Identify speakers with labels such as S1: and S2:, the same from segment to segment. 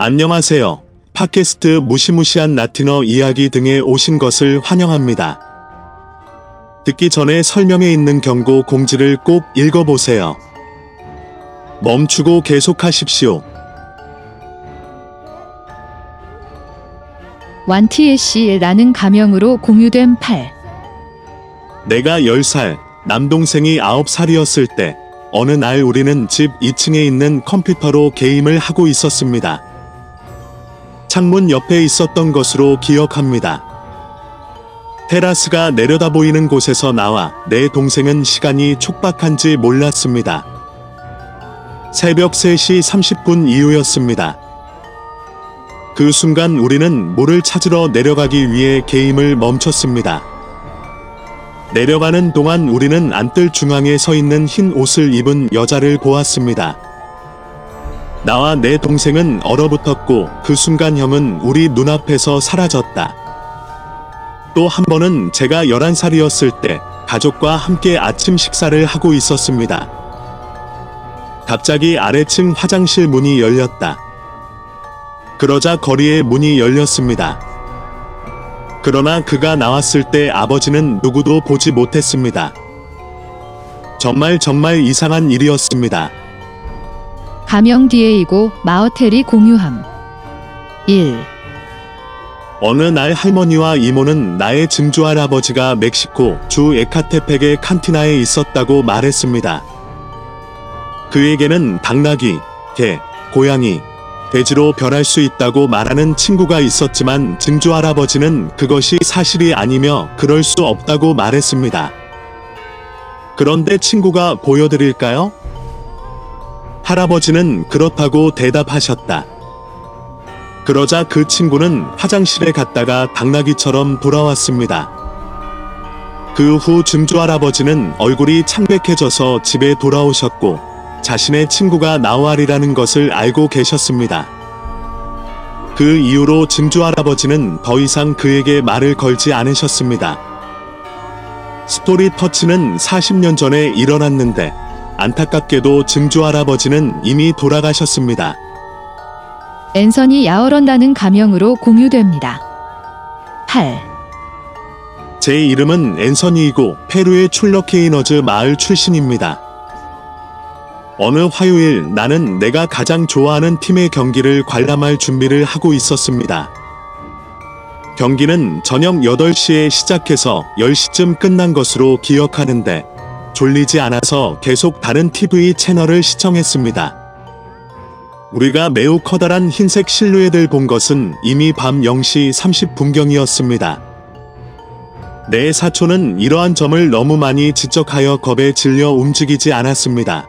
S1: 안녕하세요. 팟캐스트 무시무시한 라틴어 이야기 등에 오신 것을 환영합니다. 듣기 전에 설명에 있는 경고 공지를 꼭 읽어보세요. 멈추고 계속하십시오.
S2: 완티에씨라는 가명으로 공유된 8.
S1: 내가 10살, 남동생이 9살이었을 때, 어느 날 우리는 집 2층에 있는 컴퓨터로 게임을 하고 있었습니다. 창문 옆에 있었던 것으로 기억합니다. 테라스가 내려다 보이는 곳에서 나와 내 동생은 시간이 촉박한지 몰랐습니다. 새벽 3시 30분 이후였습니다. 그 순간 우리는 물을 찾으러 내려가기 위해 게임을 멈췄습니다. 내려가는 동안 우리는 안뜰 중앙에 서 있는 흰 옷을 입은 여자를 보았습니다. 나와 내 동생은 얼어붙었고 그 순간 형은 우리 눈앞에서 사라졌다. 또 한 번은 제가 11살이었을 때 가족과 함께 아침 식사를 하고 있었습니다. 갑자기 아래층 화장실 문이 열렸다. 그러자 거리에 문이 열렸습니다. 그러나 그가 나왔을 때 아버지는 누구도 보지 못했습니다. 정말 정말 이상한 일이었습니다.
S2: 가명 디에이고 마어텔이 공유함. 1.
S1: 어느 날 할머니와 이모는 나의 증조 할아버지가 멕시코 주 에카테펙의 칸티나에 있었다고 말했습니다. 그에게는 당나귀, 개, 고양이, 돼지로 변할 수 있다고 말하는 친구가 있었지만 증조 할아버지는 그것이 사실이 아니며 그럴 수 없다고 말했습니다. 그런데 친구가 보여드릴까요? 할아버지는 그렇다고 대답하셨다. 그러자 그 친구는 화장실에 갔다가 당나귀처럼 돌아왔습니다. 그 후 증조 할아버지는 얼굴이 창백해져서 집에 돌아오셨고 자신의 친구가 나와리라는 것을 알고 계셨습니다. 그 이후로 증조 할아버지는 더 이상 그에게 말을 걸지 않으셨습니다. 스토리 터치는 40년 전에 일어났는데 안타깝게도 증조 할아버지는 이미 돌아가셨습니다.
S2: 앤서니 야어런다는 가명으로 공유됩니다. 8.
S1: 제 이름은 앤서니이고 페루의 출러케이너즈 마을 출신입니다. 어느 화요일 나는 내가 가장 좋아하는 팀의 경기를 관람할 준비를 하고 있었습니다. 경기는 저녁 8시에 시작해서 10시쯤 끝난 것으로 기억하는데 졸리지 않아서 계속 다른 TV 채널을 시청했습니다. 우리가 매우 커다란 흰색 실루엣을 본 것은 이미 밤 0시 30분경이었습니다. 내 사촌은 이러한 점을 너무 많이 지적하여 겁에 질려 움직이지 않았습니다.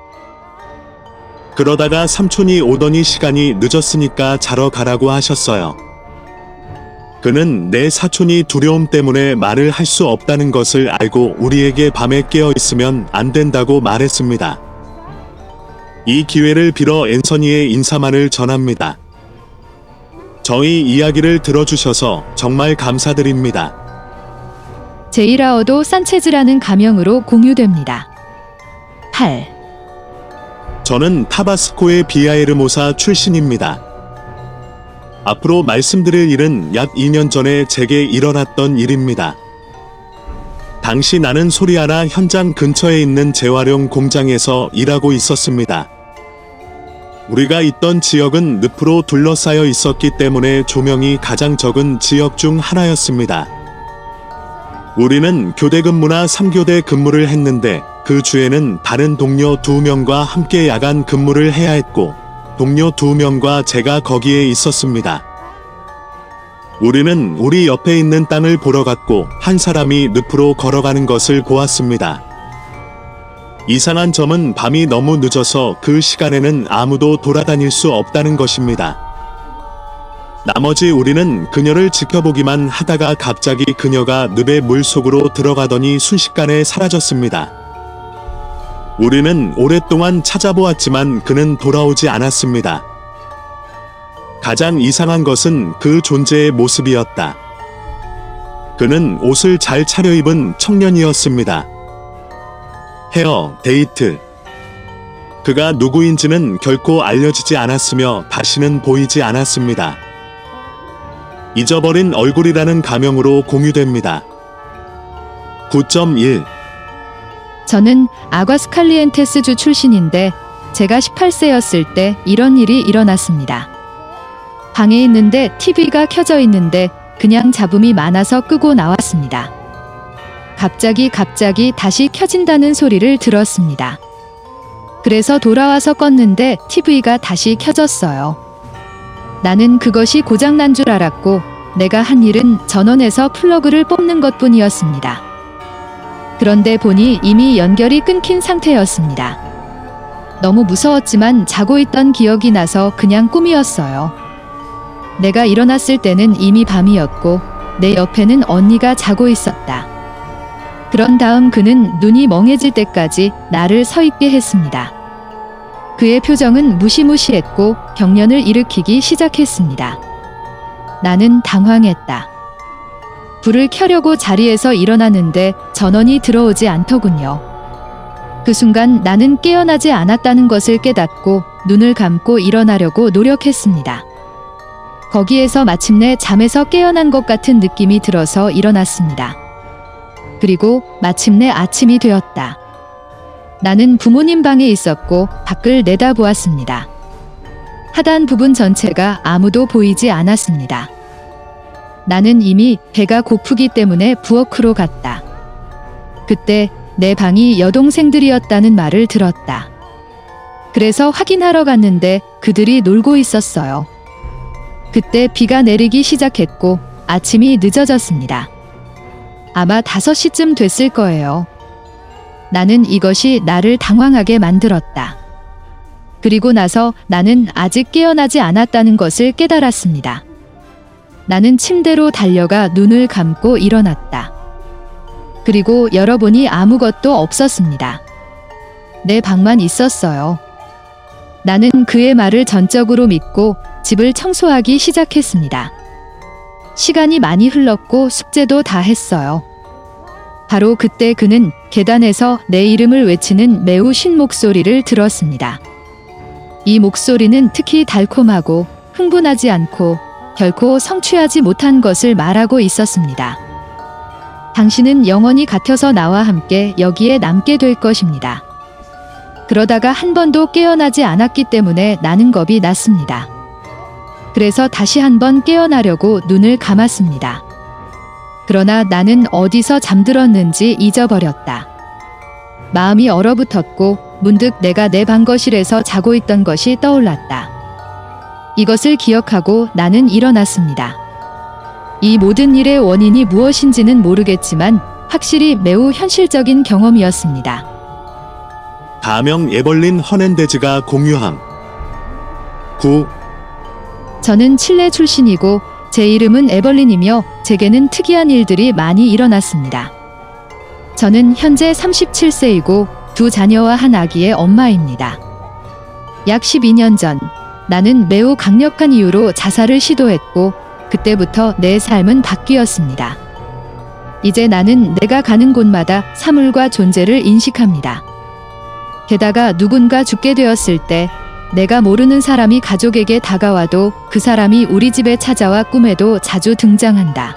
S1: 그러다가 삼촌이 오더니 시간이 늦었으니까 자러 가라고 하셨어요. 그는 내 사촌이 두려움 때문에 말을 할 수 없다는 것을 알고 우리에게 밤에 깨어 있으면 안 된다고 말했습니다. 이 기회를 빌어 앤서니의 인사만을 전합니다. 저희 이야기를 들어주셔서 정말 감사드립니다.
S2: 제이라어도 산체즈라는 가명으로 공유됩니다. 8.
S1: 저는 타바스코의 비아에르모사 출신입니다. 앞으로 말씀드릴 일은 약 2년 전에 제게 일어났던 일입니다. 당시 나는 소리아나 현장 근처에 있는 재활용 공장에서 일하고 있었습니다. 우리가 있던 지역은 늪으로 둘러싸여 있었기 때문에 조명이 가장 적은 지역 중 하나였습니다. 우리는 교대 근무나 3교대 근무를 했는데 그 주에는 다른 동료 두 명과 함께 야간 근무를 해야 했고 동료 두 명과 제가 거기에 있었습니다. 우리는 우리 옆에 있는 땅을 보러 갔고 한 사람이 늪으로 걸어가는 것을 보았습니다. 이상한 점은 밤이 너무 늦어서 그 시간에는 아무도 돌아다닐 수 없다는 것입니다. 나머지 우리는 그녀를 지켜보기만 하다가 갑자기 그녀가 늪의 물 속으로 들어가더니 순식간에 사라졌습니다. 우리는 오랫동안 찾아보았지만 그는 돌아오지 않았습니다. 가장 이상한 것은 그 존재의 모습이었다. 그는 옷을 잘 차려입은 청년이었습니다. 헤어, 데이트. 그가 누구인지는 결코 알려지지 않았으며 다시는 보이지 않았습니다. 잊어버린 얼굴이라는 가명으로 공유됩니다. 9.1
S2: 저는 아과스칼리엔테스주 출신인데 제가 18세였을 때 이런 일이 일어났습니다. 방에 있는데 TV가 켜져 있는데 그냥 잡음이 많아서 끄고 나왔습니다. 갑자기 갑자기 다시 켜진다는 소리를 들었습니다. 그래서 돌아와서 껐는데 TV가 다시 켜졌어요. 나는 그것이 고장난 줄 알았고 내가 한 일은 전원에서 플러그를 뽑는 것 뿐이었습니다. 그런데 보니 이미 연결이 끊긴 상태였습니다. 너무 무서웠지만 자고 있던 기억이 나서 그냥 꿈이었어요. 내가 일어났을 때는 이미 밤이었고 내 옆에는 언니가 자고 있었다. 그런 다음 그는 눈이 멍해질 때까지 나를 서 있게 했습니다. 그의 표정은 무시무시했고 경련을 일으키기 시작했습니다. 나는 당황했다. 불을 켜려고 자리에서 일어나는데 전원이 들어오지 않더군요. 그 순간 나는 깨어나지 않았다는 것을 깨닫고 눈을 감고 일어나려고 노력했습니다. 거기에서 마침내 잠에서 깨어난 것 같은 느낌이 들어서 일어났습니다. 그리고 마침내 아침이 되었다. 나는 부모님 방에 있었고 밖을 내다보았습니다. 하단 부분 전체가 아무도 보이지 않았습니다. 나는 이미 배가 고프기 때문에 부엌으로 갔다. 그때 내 방이 여동생들이었다는 말을 들었다. 그래서 확인하러 갔는데 그들이 놀고 있었어요. 그때 비가 내리기 시작했고 아침이 늦어졌습니다. 아마 5시쯤 됐을 거예요. 나는 이것이 나를 당황하게 만들었다. 그리고 나서 나는 아직 깨어나지 않았다는 것을 깨달았습니다. 나는 침대로 달려가 눈을 감고 일어났다. 그리고 열어보니 아무것도 없었습니다. 내 방만 있었어요. 나는 그의 말을 전적으로 믿고 집을 청소하기 시작했습니다. 시간이 많이 흘렀고 숙제도 다 했어요. 바로 그때 그는 계단에서 내 이름을 외치는 매우 쉰 목소리를 들었습니다. 이 목소리는 특히 달콤하고 흥분하지 않고 결코 성취하지 못한 것을 말하고 있었습니다. 당신은 영원히 갇혀서 나와 함께 여기에 남게 될 것입니다. 그러다가 한 번도 깨어나지 않았기 때문에 나는 겁이 났습니다. 그래서 다시 한 번 깨어나려고 눈을 감았습니다. 그러나 나는 어디서 잠들었는지 잊어버렸다. 마음이 얼어붙었고 문득 내가 내 방거실에서 자고 있던 것이 떠올랐다. 이것을 기억하고 나는 일어났습니다. 이 모든 일의 원인이 무엇인지는 모르겠지만 확실히 매우 현실적인 경험이었습니다.
S1: 가명 에벌린 허넨데즈가 공유함 9.
S2: 저는 칠레 출신이고 제 이름은 에벌린이며 제게는 특이한 일들이 많이 일어났습니다. 저는 현재 37세이고 두 자녀와 한 아기의 엄마입니다. 약 12년 전 나는 매우 강력한 이유로 자살을 시도했고 그때부터 내 삶은 바뀌었습니다. 이제 나는 내가 가는 곳마다 사물과 존재를 인식합니다. 게다가 누군가 죽게 되었을 때 내가 모르는 사람이 가족에게 다가와도 그 사람이 우리 집에 찾아와 꿈에도 자주 등장한다.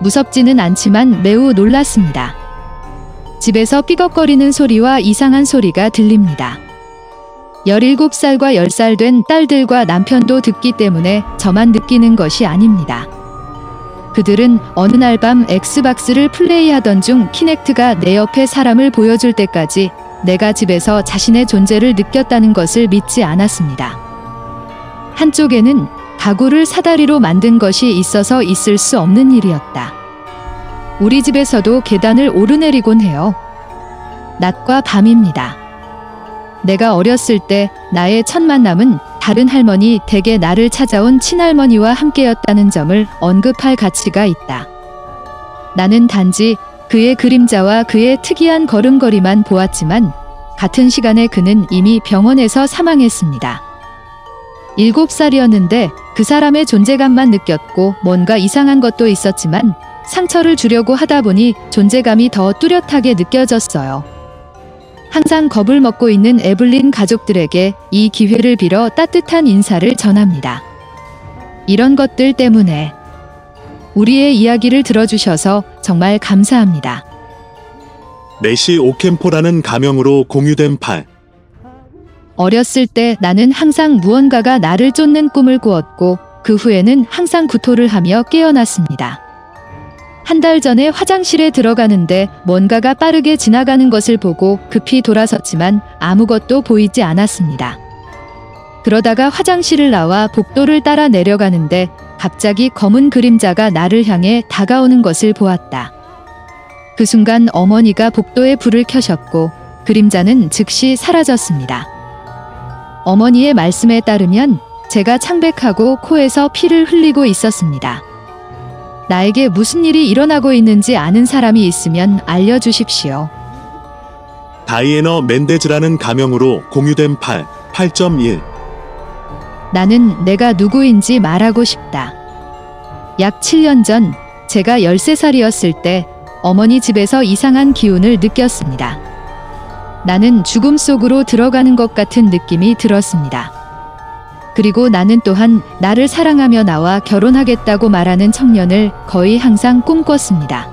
S2: 무섭지는 않지만 매우 놀랐습니다. 집에서 삐걱거리는 소리와 이상한 소리가 들립니다. 17살과 10살 된 딸들과 남편도 듣기 때문에 저만 느끼는 것이 아닙니다. 그들은 어느 날 밤 엑스박스를 플레이하던 중 키넥트가 내 옆에 사람을 보여줄 때까지 내가 집에서 자신의 존재를 느꼈다는 것을 믿지 않았습니다. 한쪽에는 가구를 사다리로 만든 것이 있어서 있을 수 없는 일이었다. 우리 집에서도 계단을 오르내리곤 해요. 낮과 밤입니다. 내가 어렸을 때 나의 첫 만남은 다른 할머니 댁에 나를 찾아온 친할머니와 함께였다는 점을 언급할 가치가 있다. 나는 단지 그의 그림자와 그의 특이한 걸음걸이만 보았지만 같은 시간에 그는 이미 병원에서 사망했습니다. 일곱 살이었는데 그 사람의 존재감만 느꼈고 뭔가 이상한 것도 있었지만 상처를 주려고 하다 보니 존재감이 더 뚜렷하게 느껴졌어요. 항상 겁을 먹고 있는 에블린 가족들에게 이 기회를 빌어 따뜻한 인사를 전합니다. 이런 것들 때문에 우리의 이야기를 들어주셔서 정말 감사합니다.
S1: 내시 오캠포라는 가명으로 공유된 팔.
S2: 어렸을 때 나는 항상 무언가가 나를 쫓는 꿈을 꾸었고 그 후에는 항상 구토를 하며 깨어났습니다. 한 달 전에 화장실에 들어가는데 뭔가가 빠르게 지나가는 것을 보고 급히 돌아섰지만 아무것도 보이지 않았습니다. 그러다가 화장실을 나와 복도를 따라 내려가는데 갑자기 검은 그림자가 나를 향해 다가오는 것을 보았다. 그 순간 어머니가 복도에 불을 켜셨고 그림자는 즉시 사라졌습니다. 어머니의 말씀에 따르면 제가 창백하고 코에서 피를 흘리고 있었습니다. 나에게 무슨 일이 일어나고 있는지 아는 사람이 있으면 알려주십시오.
S1: 다이애너 멘데즈라는 가명으로 공유된 팔. 8.1.
S2: 나는 내가 누구인지 말하고 싶다. 약 7년 전 제가 13살이었을 때 어머니 집에서 이상한 기운을 느꼈습니다. 나는 죽음 속으로 들어가는 것 같은 느낌이 들었습니다. 그리고 나는 또한 나를 사랑하며 나와 결혼하겠다고 말하는 청년을 거의 항상 꿈꿨습니다.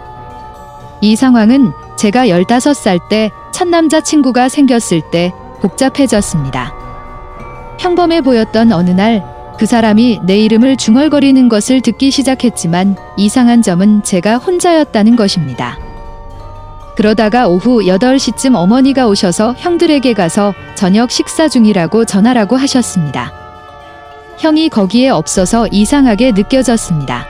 S2: 이 상황은 제가 15살 때 첫 남자친구가 생겼을 때 복잡해졌습니다. 평범해 보였던 어느 날 그 사람이 내 이름을 중얼거리는 것을 듣기 시작했지만 이상한 점은 제가 혼자였다는 것입니다. 그러다가 오후 8시쯤 어머니가 오셔서 형들에게 가서 저녁 식사 중이라고 전하라고 하셨습니다. 형이 거기에 없어서 이상하게 느껴졌습니다.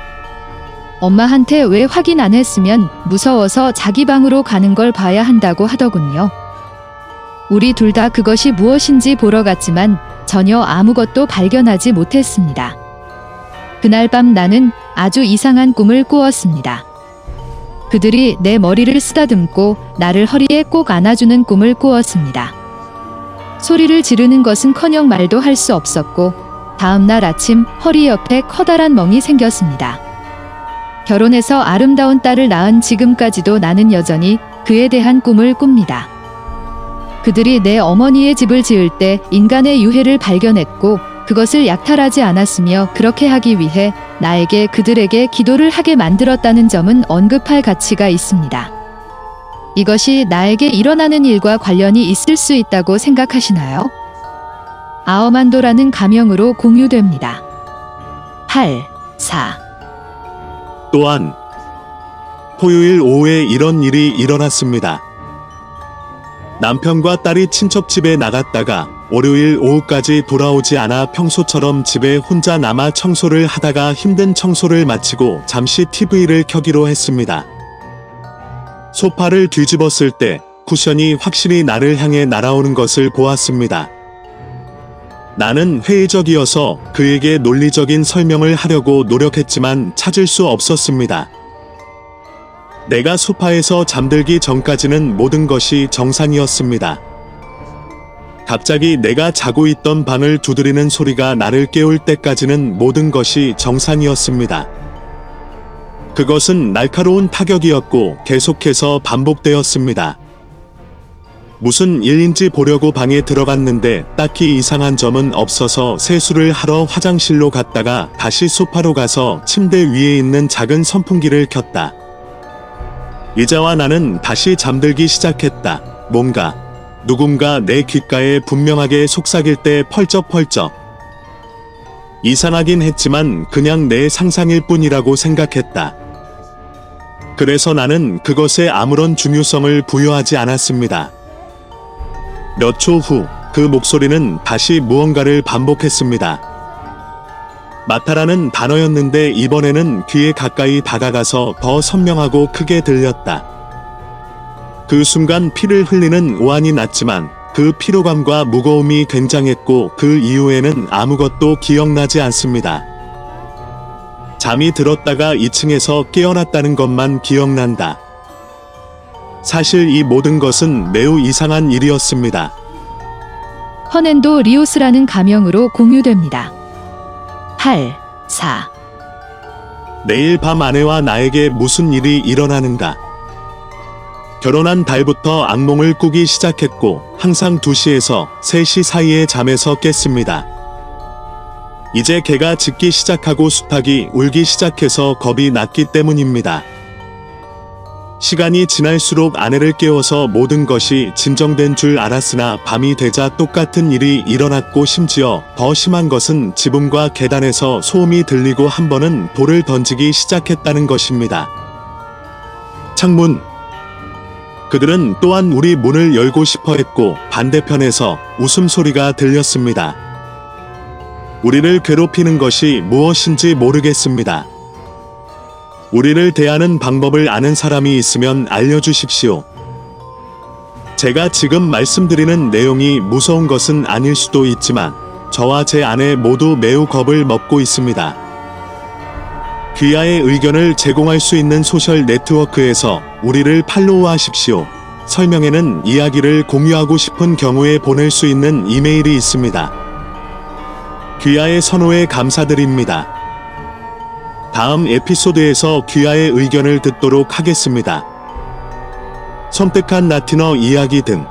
S2: 엄마한테 왜 확인 안 했으면 무서워서 자기 방으로 가는 걸 봐야 한다고 하더군요. 우리 둘 다 그것이 무엇인지 보러 갔지만 전혀 아무것도 발견하지 못했습니다. 그날 밤 나는 아주 이상한 꿈을 꾸었습니다. 그들이 내 머리를 쓰다듬고 나를 허리에 꼭 안아주는 꿈을 꾸었습니다. 소리를 지르는 것은 커녕 말도 할 수 없었고, 다음 날 아침 허리 옆에 커다란 멍이 생겼습니다. 결혼해서 아름다운 딸을 낳은 지금까지도 나는 여전히 그에 대한 꿈을 꿉니다. 그들이 내 어머니의 집을 지을 때 인간의 유해를 발견했고 그것을 약탈하지 않았으며 그렇게 하기 위해 나에게 그들에게 기도를 하게 만들었다는 점은 언급할 가치가 있습니다. 이것이 나에게 일어나는 일과 관련이 있을 수 있다고 생각하시나요? 아어만도라는 가명으로 공유됩니다. 8, 4.
S1: 또한 토요일 오후에 이런 일이 일어났습니다. 남편과 딸이 친척집에 나갔다가 월요일 오후까지 돌아오지 않아 평소처럼 집에 혼자 남아 청소를 하다가 힘든 청소를 마치고 잠시 TV를 켜기로 했습니다. 소파를 뒤집었을 때 쿠션이 확실히 나를 향해 날아오는 것을 보았습니다. 나는 회의적이어서 그에게 논리적인 설명을 하려고 노력했지만 찾을 수 없었습니다. 내가 소파에서 잠들기 전까지는 모든 것이 정상이었습니다. 갑자기 내가 자고 있던 방을 두드리는 소리가 나를 깨울 때까지는 모든 것이 정상이었습니다. 그것은 날카로운 타격이었고 계속해서 반복되었습니다. 무슨 일인지 보려고 방에 들어갔는데 딱히 이상한 점은 없어서 세수를 하러 화장실로 갔다가 다시 소파로 가서 침대 위에 있는 작은 선풍기를 켰다. 이자와 나는 다시 잠들기 시작했다. 뭔가 누군가 내 귓가에 분명하게 속삭일 때 펄쩍펄쩍. 이상하긴 했지만 그냥 내 상상일 뿐이라고 생각했다. 그래서 나는 그것에 아무런 중요성을 부여하지 않았습니다. 몇 초 후 그 목소리는 다시 무언가를 반복했습니다. 마타라는 단어였는데 이번에는 귀에 가까이 다가가서 더 선명하고 크게 들렸다. 그 순간 피를 흘리는 오한이 났지만 그 피로감과 무거움이 굉장했고 그 이후에는 아무것도 기억나지 않습니다. 잠이 들었다가 2층에서 깨어났다는 것만 기억난다. 사실 이 모든 것은 매우 이상한 일이었습니다.
S2: 허넨도 리오스라는 가명으로 공유됩니다. 8, 4.
S1: 내일 밤 아내와 나에게 무슨 일이 일어나는가? 결혼한 달부터 악몽을 꾸기 시작했고 항상 2시에서 3시 사이에 잠에서 깼습니다. 이제 개가 짖기 시작하고 수탉이 울기 시작해서 겁이 났기 때문입니다. 시간이 지날수록 아내를 깨워서 모든 것이 진정된 줄 알았으나 밤이 되자 똑같은 일이 일어났고 심지어 더 심한 것은 지붕과 계단에서 소음이 들리고 한 번은 돌을 던지기 시작했다는 것입니다. 창문. 그들은 또한 우리 문을 열고 싶어 했고 반대편에서 웃음소리가 들렸습니다. 우리를 괴롭히는 것이 무엇인지 모르겠습니다. 우리를 대하는 방법을 아는 사람이 있으면 알려주십시오. 제가 지금 말씀드리는 내용이 무서운 것은 아닐 수도 있지만 저와 제 아내 모두 매우 겁을 먹고 있습니다. 귀하의 의견을 제공할 수 있는 소셜 네트워크에서 우리를 팔로우하십시오. 설명에는 이야기를 공유하고 싶은 경우에 보낼 수 있는 이메일이 있습니다. 귀하의 선호에 감사드립니다. 다음 에피소드에서 귀하의 의견을 듣도록 하겠습니다. 섬뜩한 라틴어 이야기 등